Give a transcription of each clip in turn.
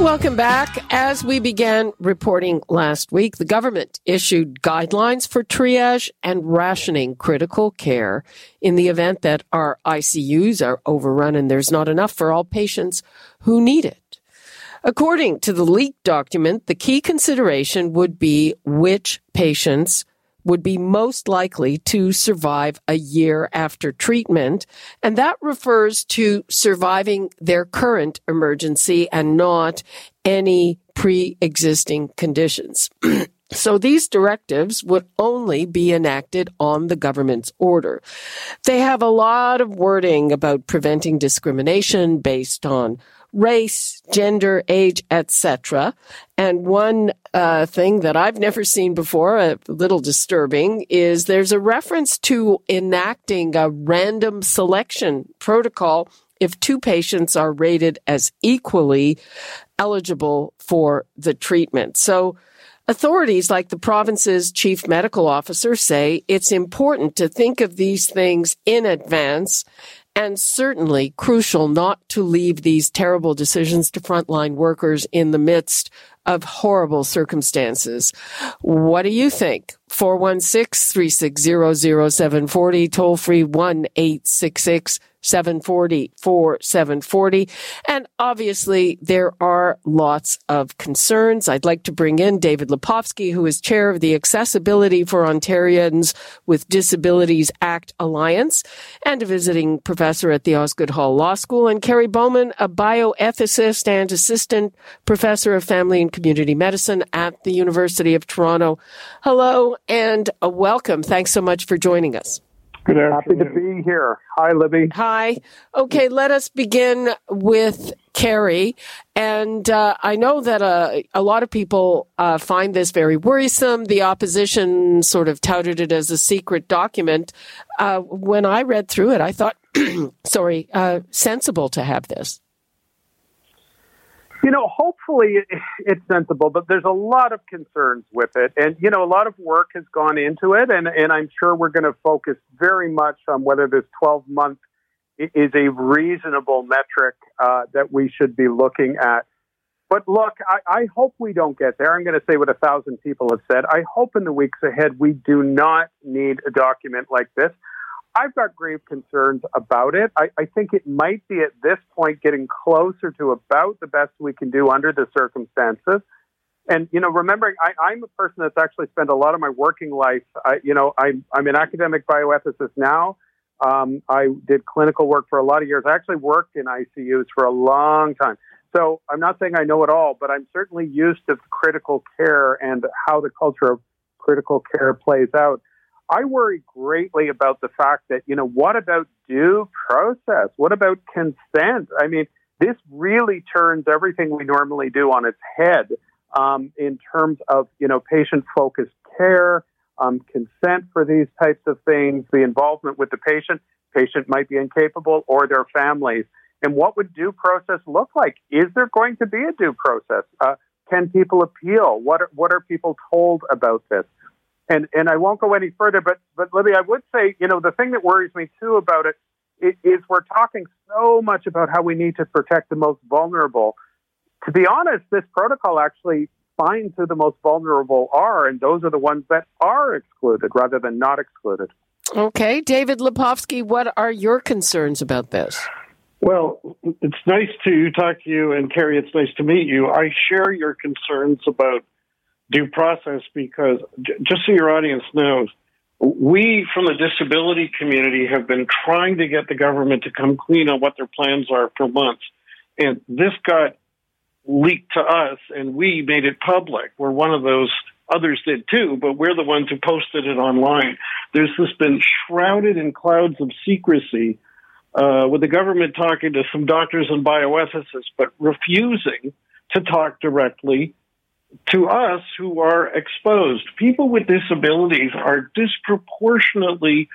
Welcome back. As we began reporting last week, the government issued guidelines for triage and rationing critical care in the event that our ICUs are overrun and there's not enough for all patients who need it. According to the leaked document, the key consideration would be which patients would be most likely to survive a year after treatment. And that refers to surviving their current emergency and not any pre-existing conditions. So these directives would only be enacted on the government's order. They have a lot of wording about preventing discrimination based on race, gender, age, etc. And one uh, thing that I've never seen before, a little disturbing, is there's a reference to enacting a random selection protocol if two patients are rated as equally eligible for the treatment. So Authorities like the province's chief medical officer say it's important to think of these things in advance and certainly crucial not to leave these terrible decisions to frontline workers in the midst of horrible circumstances. What do you think? 416-360-0740, toll free 1-866 740 4740. And obviously, there are lots of concerns. I'd like to bring in David Lepofsky, who is chair of the Accessibility for Ontarians with Disabilities Act Alliance and a visiting professor at the Osgoode Hall Law School, and Kerry Bowman, a bioethicist and assistant professor of family and community medicine at the University of Toronto. Hello and a welcome. Thanks so much for joining us. Good afternoon. Happy to be here. Hi, Libby. Hi. Okay, let us begin with Kerry. And uh, I know that uh, a lot of people uh, find this very worrisome. The opposition sort of touted it as a secret document. Uh, when I read through it, I thought, sorry, uh, sensible to have this. You know, hopefully it's sensible, but there's a lot of concerns with it. And, you know, a lot of work has gone into it. And, and I'm sure we're going to focus very much on whether this 12 month is a reasonable metric uh, that we should be looking at. But look, I, I hope we don't get there. I'm going to say what a thousand people have said. I hope in the weeks ahead we do not need a document like this. I've got grave concerns about it. I, I, think it might be at this point getting closer to about the best we can do under the circumstances. And you know, remembering I, am a person that's actually spent a lot of my working life. I, you know, I'm, I'm an academic bioethicist now. Um, I did clinical work for a lot of years. I actually worked in ICUs for a long time. So I'm not saying I know it all, but I'm certainly used to critical care and how the culture of critical care plays out. I worry greatly about the fact that, you know, what about due process? What about consent? I mean, this really turns everything we normally do on its head um, in terms of, you know, patient focused care, um, consent for these types of things, the involvement with the patient. Patient might be incapable or their families. And what would due process look like? Is there going to be a due process? Uh, can people appeal? What are, what are people told about this? And and I won't go any further, but but Libby, I would say, you know, the thing that worries me too about it is we're talking so much about how we need to protect the most vulnerable. To be honest, this protocol actually finds who the most vulnerable are, and those are the ones that are excluded rather than not excluded. Okay, David Lepofsky, what are your concerns about this? Well, it's nice to talk to you, and Kerry, it's nice to meet you. I share your concerns about due process because, just so your audience knows, we from the disability community have been trying to get the government to come clean on what their plans are for months. And this got leaked to us and we made it public. We're one of those others did too, but we're the ones who posted it online. There's just been shrouded in clouds of secrecy uh, with the government talking to some doctors and bioethicists, but refusing to talk directly to us who are exposed. People with disabilities are disproportionately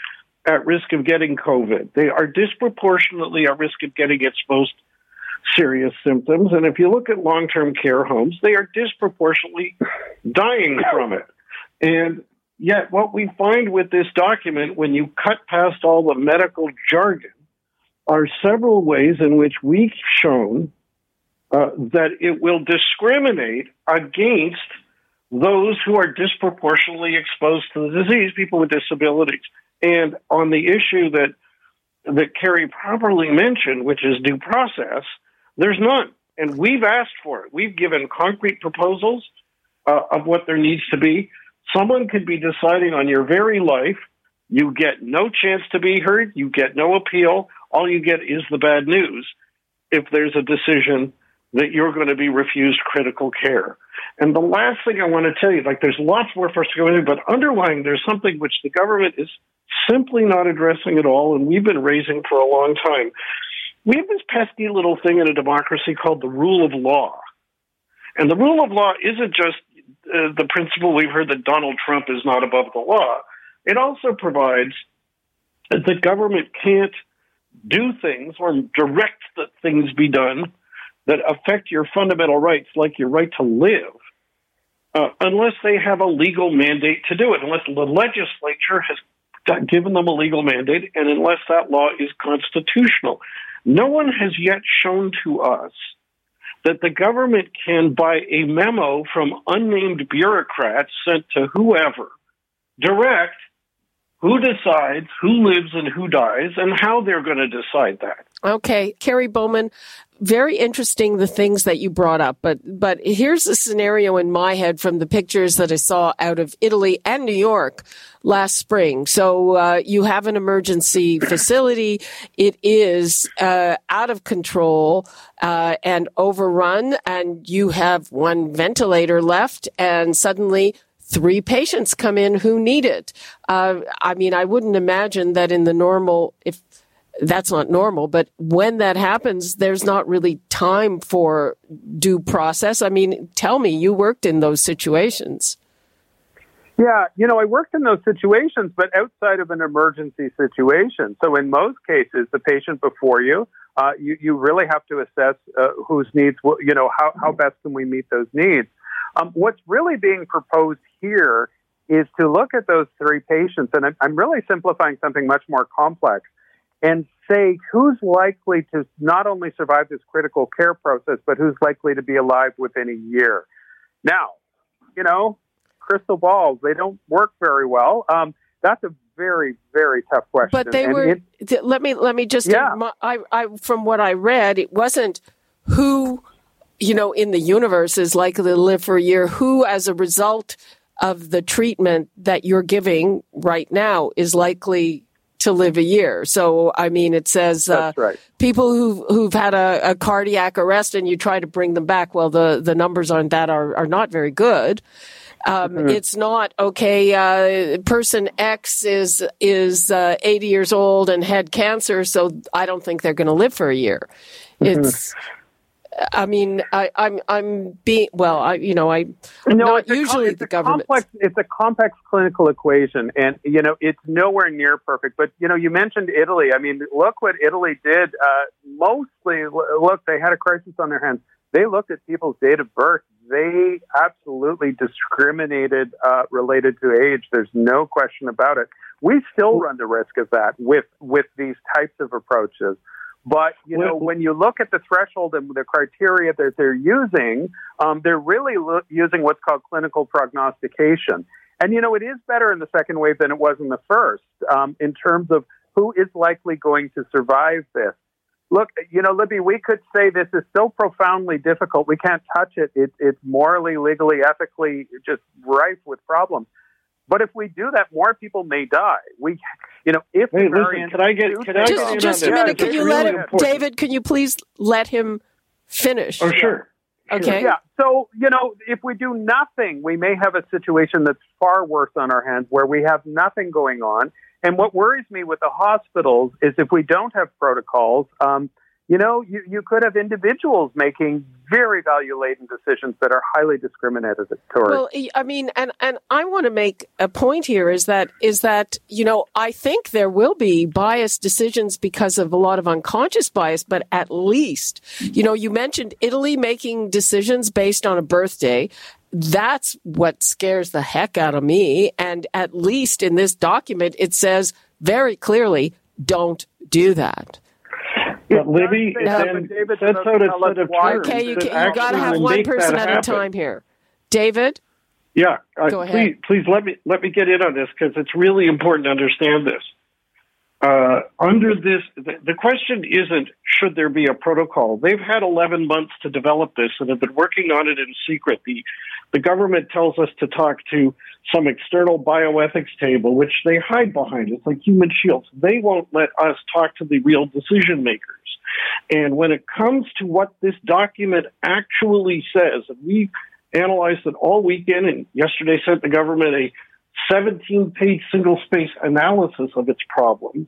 at risk of getting COVID. They are disproportionately at risk of getting its most serious symptoms. And if you look at long term care homes, they are disproportionately dying from it. And yet, what we find with this document, when you cut past all the medical jargon, are several ways in which we've shown uh, that it will discriminate against those who are disproportionately exposed to the disease, people with disabilities. And on the issue that that Kerry properly mentioned, which is due process, there's none. And we've asked for it. We've given concrete proposals uh, of what there needs to be. Someone could be deciding on your very life. You get no chance to be heard. You get no appeal. All you get is the bad news if there's a decision that you're going to be refused critical care. And the last thing I want to tell you, like there's lots more for us to go into, but underlying there's something which the government is simply not addressing at all, and we've been raising for a long time. We have this pesky little thing in a democracy called the rule of law. And the rule of law isn't just uh, the principle we've heard that Donald Trump is not above the law. It also provides that the government can't do things or direct that things be done that affect your fundamental rights, like your right to live, uh, unless they have a legal mandate to do it, unless the legislature has given them a legal mandate, and unless that law is constitutional. No one has yet shown to us that the government can, by a memo from unnamed bureaucrats sent to whoever, direct who decides who lives and who dies and how they're going to decide that. Okay, Kerry Bowman, very interesting the things that you brought up, but but here's a scenario in my head from the pictures that I saw out of Italy and New York last spring. So uh, you have an emergency facility. It is uh, out of control uh, and overrun, and you have one ventilator left, and suddenly three patients come in who need it. Uh, I mean, I wouldn't imagine that in the normal, if that's not normal, but when that happens, there's not really time for due process. I mean, tell me, you worked in those situations. Yeah, you know, I worked in those situations, but outside of an emergency situation. So in most cases, the patient before you, uh, you, you really have to assess uh, whose needs, you know, how, how best can we meet those needs. Um, what's really being proposed here is to look at those three patients, and I'm really simplifying something much more complex, and say who's likely to not only survive this critical care process, but who's likely to be alive within a year. Now, you know, crystal balls, they don't work very well. Um, that's a very, very tough question. But they and were. It, let me let me just. Yeah. I, I from what I read, it wasn't who you know, in the universe is likely to live for a year, who, as a result of the treatment that you're giving right now, is likely to live a year. So, I mean, it says uh, right. people who've, who've had a, a, cardiac arrest and you try to bring them back. Well, the, the numbers on that are, are not very good. Um, mm-hmm. It's not okay. Uh, person X is is uh, 80 years old and had cancer, so I don't think they're going to live for a year. Mm-hmm. I mean, I, am I'm, I'm being well. I you know I no, not usually a, the government. Complex, it's a complex clinical equation, and you know it's nowhere near perfect. But you know, you mentioned Italy. I mean, look what Italy did. Uh, mostly, look, they had a crisis on their hands. They looked at people's date of birth. They absolutely discriminated uh, related to age. There's no question about it. We still run the risk of that with with these types of approaches. But you know, when you look at the threshold and the criteria that they're using, um, they're really lo- using what's called clinical prognostication. And you know, it is better in the second wave than it was in the first um, in terms of who is likely going to survive this. Look, you know, Libby, we could say this is so profoundly difficult. We can't touch it. it it's morally, legally, ethically just rife with problems. But if we do that, more people may die. We, you know, if hey, listen, can I get can I just, just a minute? Can you let him, David? Can you please let him finish? Oh, sure. Okay. Yeah. So, you know, if we do nothing, we may have a situation that's far worse on our hands where we have nothing going on. And what worries me with the hospitals is if we don't have protocols, um, you know, you, you could have individuals making very value laden decisions that are highly discriminatory. Well, I mean, and, and I want to make a point here is that, is that, you know, I think there will be biased decisions because of a lot of unconscious bias, but at least, you know, you mentioned Italy making decisions based on a birthday that's what scares the heck out of me. And at least in this document, it says very clearly, don't do that. But Libby then out a set of terms. Okay, you, you got to have one person at a time here. David. Yeah, uh, Go ahead. please, please let me let me get in on this because it's really important to understand this. Uh, under this, the, the, question isn't should there be a protocol. They've had 11 months to develop this and have been working on it in secret. The the government tells us to talk to some external bioethics table, which they hide behind. It's like human shields. They won't let us talk to the real decision makers. And when it comes to what this document actually says, we analyzed it all weekend and yesterday sent the government a 17 page single space analysis of its problems.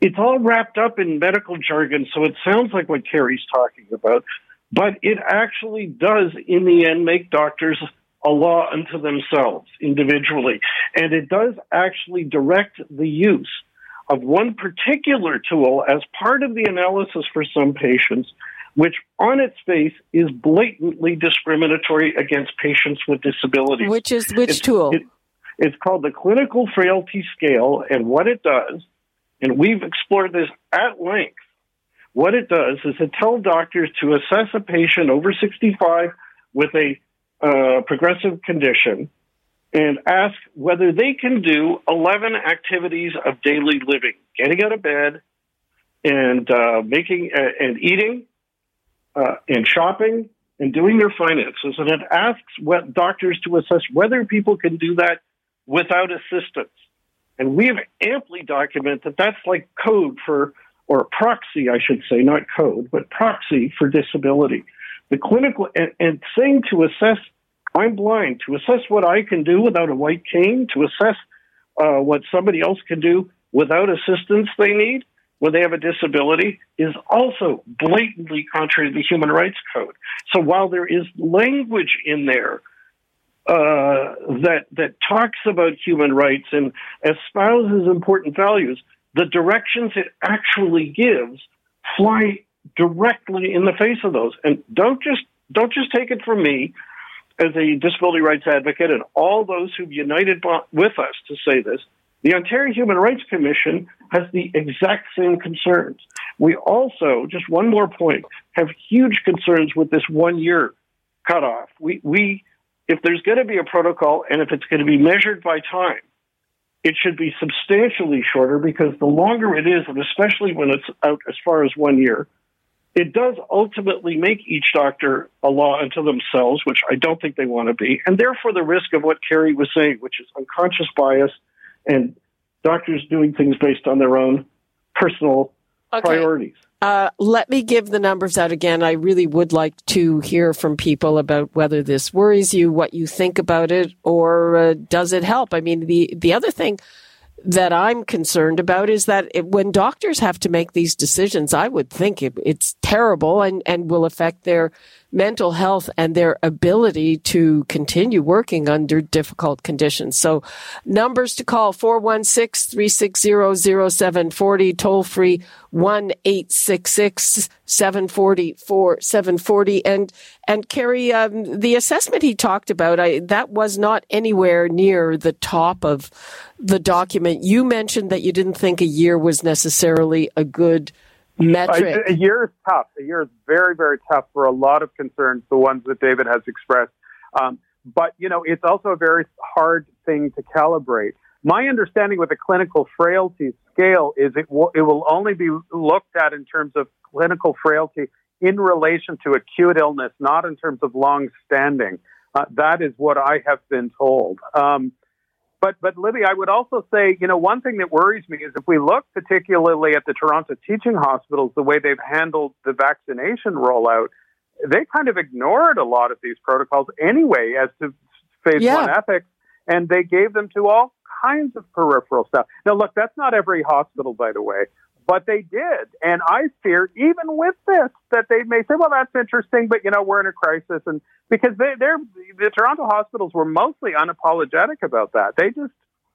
It's all wrapped up in medical jargon, so it sounds like what Kerry's talking about, but it actually does, in the end, make doctors a law unto themselves individually. And it does actually direct the use of one particular tool as part of the analysis for some patients, which on its face is blatantly discriminatory against patients with disabilities. Which is which it's, tool? It, it's called the Clinical Frailty Scale, and what it does, and we've explored this at length, what it does is it tells doctors to assess a patient over 65 with a uh, progressive condition and ask whether they can do 11 activities of daily living getting out of bed and uh, making uh, and eating uh, and shopping and doing their finances. And it asks what doctors to assess whether people can do that without assistance. And we have amply documented that that's like code for or proxy i should say not code but proxy for disability. The clinical and, and saying to assess I'm blind. To assess what I can do without a white cane, to assess uh, what somebody else can do without assistance they need when they have a disability is also blatantly contrary to the Human Rights Code. So while there is language in there uh, that that talks about human rights and espouses important values, the directions it actually gives fly directly in the face of those. And don't just don't just take it from me as a disability rights advocate and all those who've united with us to say this, the Ontario Human Rights Commission has the exact same concerns. We also, just one more point, have huge concerns with this one year cutoff. We, we, if there's going to be a protocol and if it's going to be measured by time, it should be substantially shorter because the longer it is, and especially when it's out as far as one year, it does ultimately make each doctor a law unto themselves, which I don't think they want to be, and therefore the risk of what Kerry was saying, which is unconscious bias and doctors doing things based on their own personal okay. priorities. Uh, let me give the numbers out again. I really would like to hear from people about whether this worries you, what you think about it, or uh, does it help? I mean, the the other thing that I'm concerned about is that it, when doctors have to make these decisions, I would think it, it's terrible and, and will affect their mental health and their ability to continue working under difficult conditions. So numbers to call 416-360-0740, toll free 1-866-740-4740. And, and Kerry, um, the assessment he talked about, I, that was not anywhere near the top of the document. You mentioned that you didn't think a year was necessarily a good metric. A, a year is tough. A year is very, very tough for a lot of concerns, the ones that David has expressed. Um, but, you know, it's also a very hard thing to calibrate. My understanding with the clinical frailty scale is it will, it will only be looked at in terms of clinical frailty in relation to acute illness, not in terms of long standing. Uh, that is what I have been told. Um, but, but Libby, I would also say, you know, one thing that worries me is if we look particularly at the Toronto teaching hospitals, the way they've handled the vaccination rollout, they kind of ignored a lot of these protocols anyway as to phase yeah. one ethics, and they gave them to all kinds of peripheral stuff. Now, look, that's not every hospital, by the way, but they did. And I fear, even with this, that they may say, well, that's interesting, but you know, we're in a crisis. And because they, they're, the Toronto hospitals were mostly unapologetic about that. They just,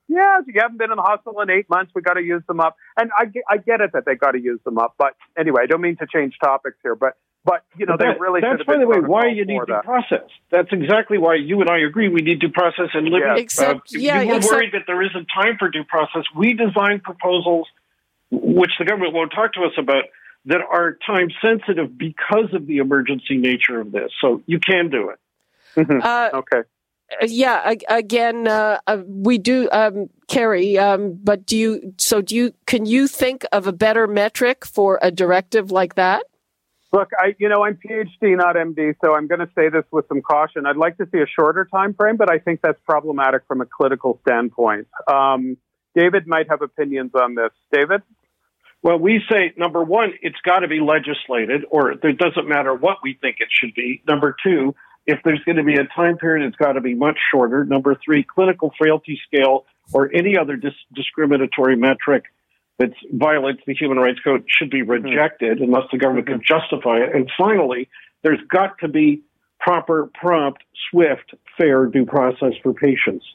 yeah, you haven't been in the hospital in eight months. We got to use them up. And I get, I get it that they got to use them up. But anyway, I don't mean to change topics here, but, but you know, that, they really that's by the way why you need due process. That's exactly why you and I agree we need due process and living. Yeah. Except, uh, yeah, you were except, worried that there isn't time for due process. We design proposals which the government won't talk to us about, that are time sensitive because of the emergency nature of this. So you can do it. Mm-hmm. Uh, okay. Yeah. Again, uh, uh, we do, um, Kerry. Um, but do you? So do you? Can you think of a better metric for a directive like that? Look, I, you know, I'm PhD, not MD, so I'm going to say this with some caution. I'd like to see a shorter time frame, but I think that's problematic from a clinical standpoint. Um, David might have opinions on this. David? Well, we say number one, it's got to be legislated, or it doesn't matter what we think it should be. Number two, if there's going to be a time period, it's got to be much shorter. Number three, clinical frailty scale or any other dis- discriminatory metric that violates the Human Rights Code should be mm-hmm. rejected mm-hmm. unless the government mm-hmm. can justify it. And finally, there's got to be proper, prompt, swift, fair due process for patients.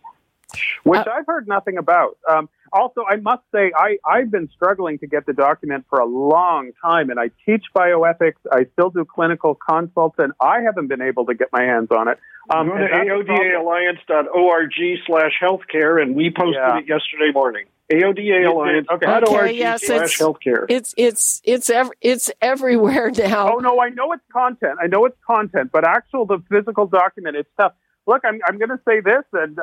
Which uh, I've heard nothing about. Um, also, I must say, I, I've been struggling to get the document for a long time, and I teach bioethics. I still do clinical consults, and I haven't been able to get my hands on it. Um, Go to aodaalliance.org slash healthcare, and we posted yeah. it yesterday morning. AODAalliance.org okay, yes, slash healthcare. It's it's it's ev- it's everywhere now. Oh no, I know it's content. I know it's content, but actual the physical document, it's tough. Look, I'm I'm going to say this, and uh,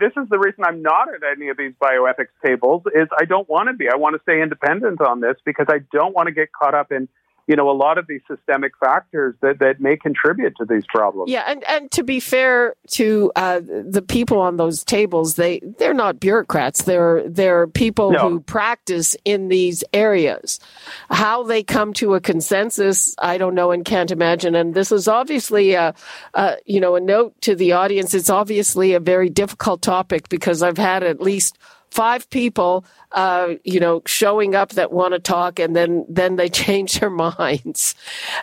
this is the reason I'm not at any of these bioethics tables is I don't want to be. I want to stay independent on this because I don't want to get caught up in you know, a lot of these systemic factors that, that may contribute to these problems. Yeah, and, and to be fair to uh, the people on those tables, they they're not bureaucrats. They're they're people no. who practice in these areas. How they come to a consensus, I don't know and can't imagine. And this is obviously a, a you know a note to the audience. It's obviously a very difficult topic because I've had at least five people, uh, you know, showing up that want to talk, and then then they change their minds.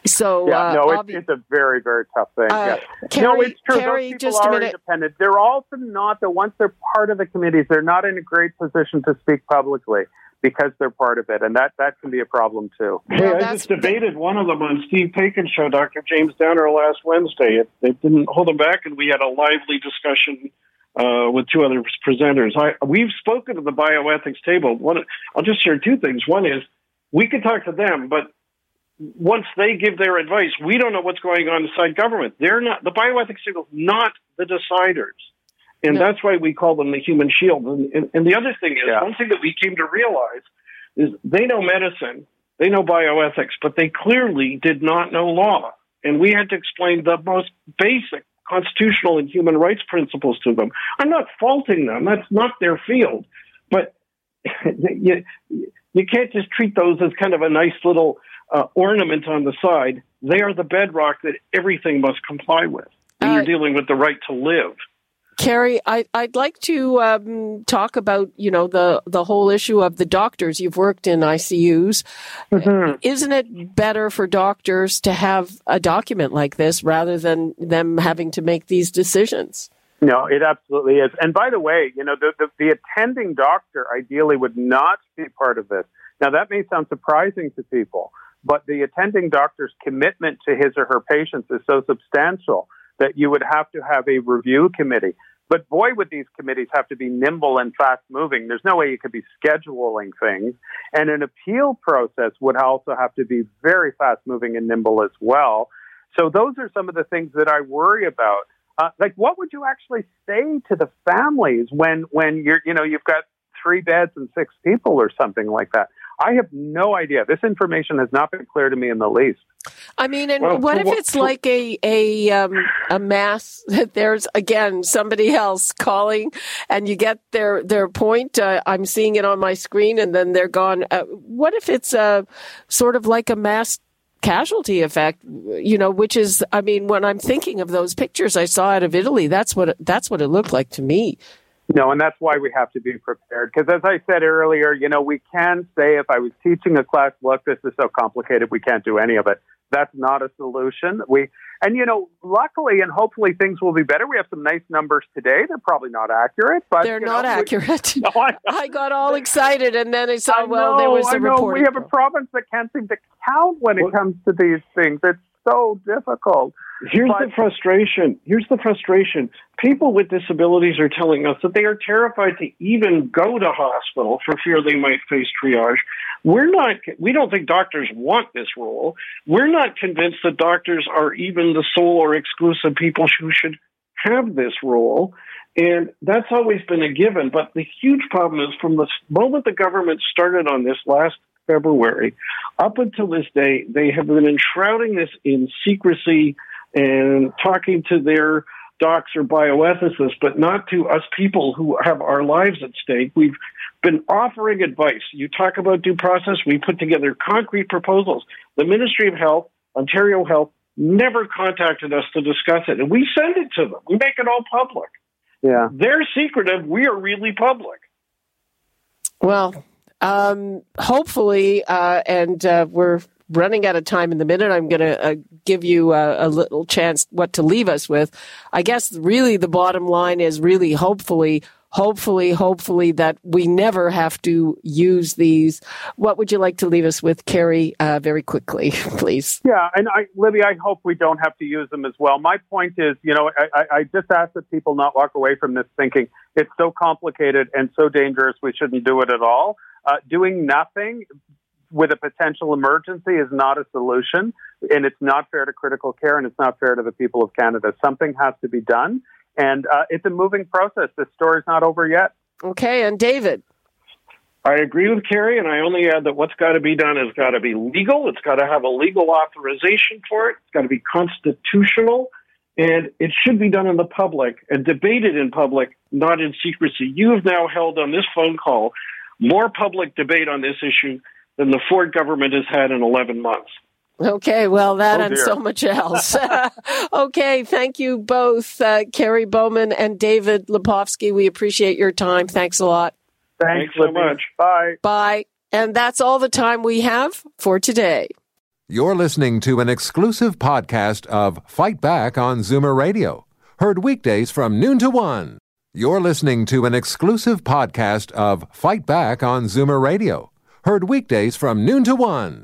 So yeah, uh, no, it's, obvi- it's, a very very tough thing. Uh, yeah. Kerry, no, it's true. Kerry, Those people just are a minute. independent. They're also not the once they're part of the committees, they're not in a great position to speak publicly because they're part of it, and that that can be a problem too. Hey, well, I just debated one of them on Steve Paikin's show, Dr. James Downar, last Wednesday. It, they didn't hold him back, and we had a lively discussion uh, with two other presenters. I, we've spoken to the bioethics table. One, I'll just share two things. One is we can talk to them, but once they give their advice, we don't know what's going on inside government. They're not the bioethics table, not the deciders, and no. that's why we call them the human shield. And, and, and the other thing is, yeah. one thing that we came to realize is they know medicine, they know bioethics, but they clearly did not know law, and we had to explain the most basic constitutional and human rights principles to them. I'm not faulting them. That's not their field. But you, you can't just treat those as kind of a nice little uh, ornament on the side. They are the bedrock that everything must comply with. when uh, you're dealing with the right to live. Kerry, I, would like to um, talk about you know the the whole issue of the doctors. You've worked in ICUs. Mm-hmm. Isn't it better for doctors to have a document like this rather than them having to make these decisions? No, it absolutely is. And by the way, you know the, the, the attending doctor ideally would not be part of this. Now that may sound surprising to people, but the attending doctor's commitment to his or her patients is so substantial that you would have to have a review committee. But boy, would these committees have to be nimble and fast moving. There's no way you could be scheduling things. And an appeal process would also have to be very fast moving and nimble as well. So those are some of the things that I worry about. Uh, like, what would you actually say to the families when, when you're, you know, you've got three beds and six people or something like that? I have no idea. This information has not been clear to me in the least. I mean, and well, what if it's for, like a a um, a mass that there's again somebody else calling, and you get their their point. Uh, I'm seeing it on my screen, and then they're gone. Uh, what if it's a sort of like a mass casualty effect? You know, which is, I mean, when I'm thinking of those pictures I saw out of Italy, that's what that's what it looked like to me. No, and that's why we have to be prepared. Because as I said earlier, you know, we can say if I was teaching a class, look, this is so complicated, we can't do any of it. That's not a solution. We and you know, luckily and hopefully things will be better. We have some nice numbers today. They're probably not accurate, but they're you not know, accurate. We, no, I, I, got all excited, and then I saw. I well, know, there was a report. We have a province that can't seem to count when it comes to these things. It's so difficult. Here's but, the frustration. Here's the frustration. People with disabilities are telling us that they are terrified to even go to hospital for fear they might face triage. We're not, we don't think doctors want this role. We're not convinced that doctors are even the sole or exclusive people who should have this role. And that's always been a given. But the huge problem is from the moment the government started on this last February, up until this day, they have been enshrouding this in secrecy and talking to their docs or bioethicists, but not to us people who have our lives at stake. We've been offering advice. You talk about due process, we put together concrete proposals. The Ministry of Health, Ontario Health, never contacted us to discuss it, and we send it to them. We make it all public. Yeah. They're secretive. We are really public. Well, um, hopefully, uh, and uh, we're running out of time in the minute. I'm going to uh, give you a, a, little chance what to leave us with. I guess really the bottom line is really hopefully, hopefully, hopefully that we never have to use these. What would you like to leave us with, Kerry, uh, very quickly, please? Yeah, and I, Libby, I hope we don't have to use them as well. My point is, you know, I, I just ask that people not walk away from this thinking it's so complicated and so dangerous we shouldn't do it at all. Uh, doing nothing with a potential emergency is not a solution, and it's not fair to critical care, and it's not fair to the people of Canada. Something has to be done, and uh, it's a moving process. The story's not over yet. Okay, and David. I agree with Kerry, and I only add that what's got to be done has got to be legal. It's got to have a legal authorization for it. It's got to be constitutional, and it should be done in the public and debated in public, not in secrecy. You have now held on this phone call more public debate on this issue than the Ford government has had in 11 months. Okay, well, that oh, and so much else. okay, thank you both, uh, Kerry Bowman and David Lepofsky. We appreciate your time. Thanks a lot. Thanks, Thanks so much. Bye. Bye. And that's all the time we have for today. You're listening to an exclusive podcast of Fight Back on Zoomer Radio, heard weekdays from noon to one. You're listening to an exclusive podcast of Fight Back on Zoomer Radio Heard weekdays from noon to one.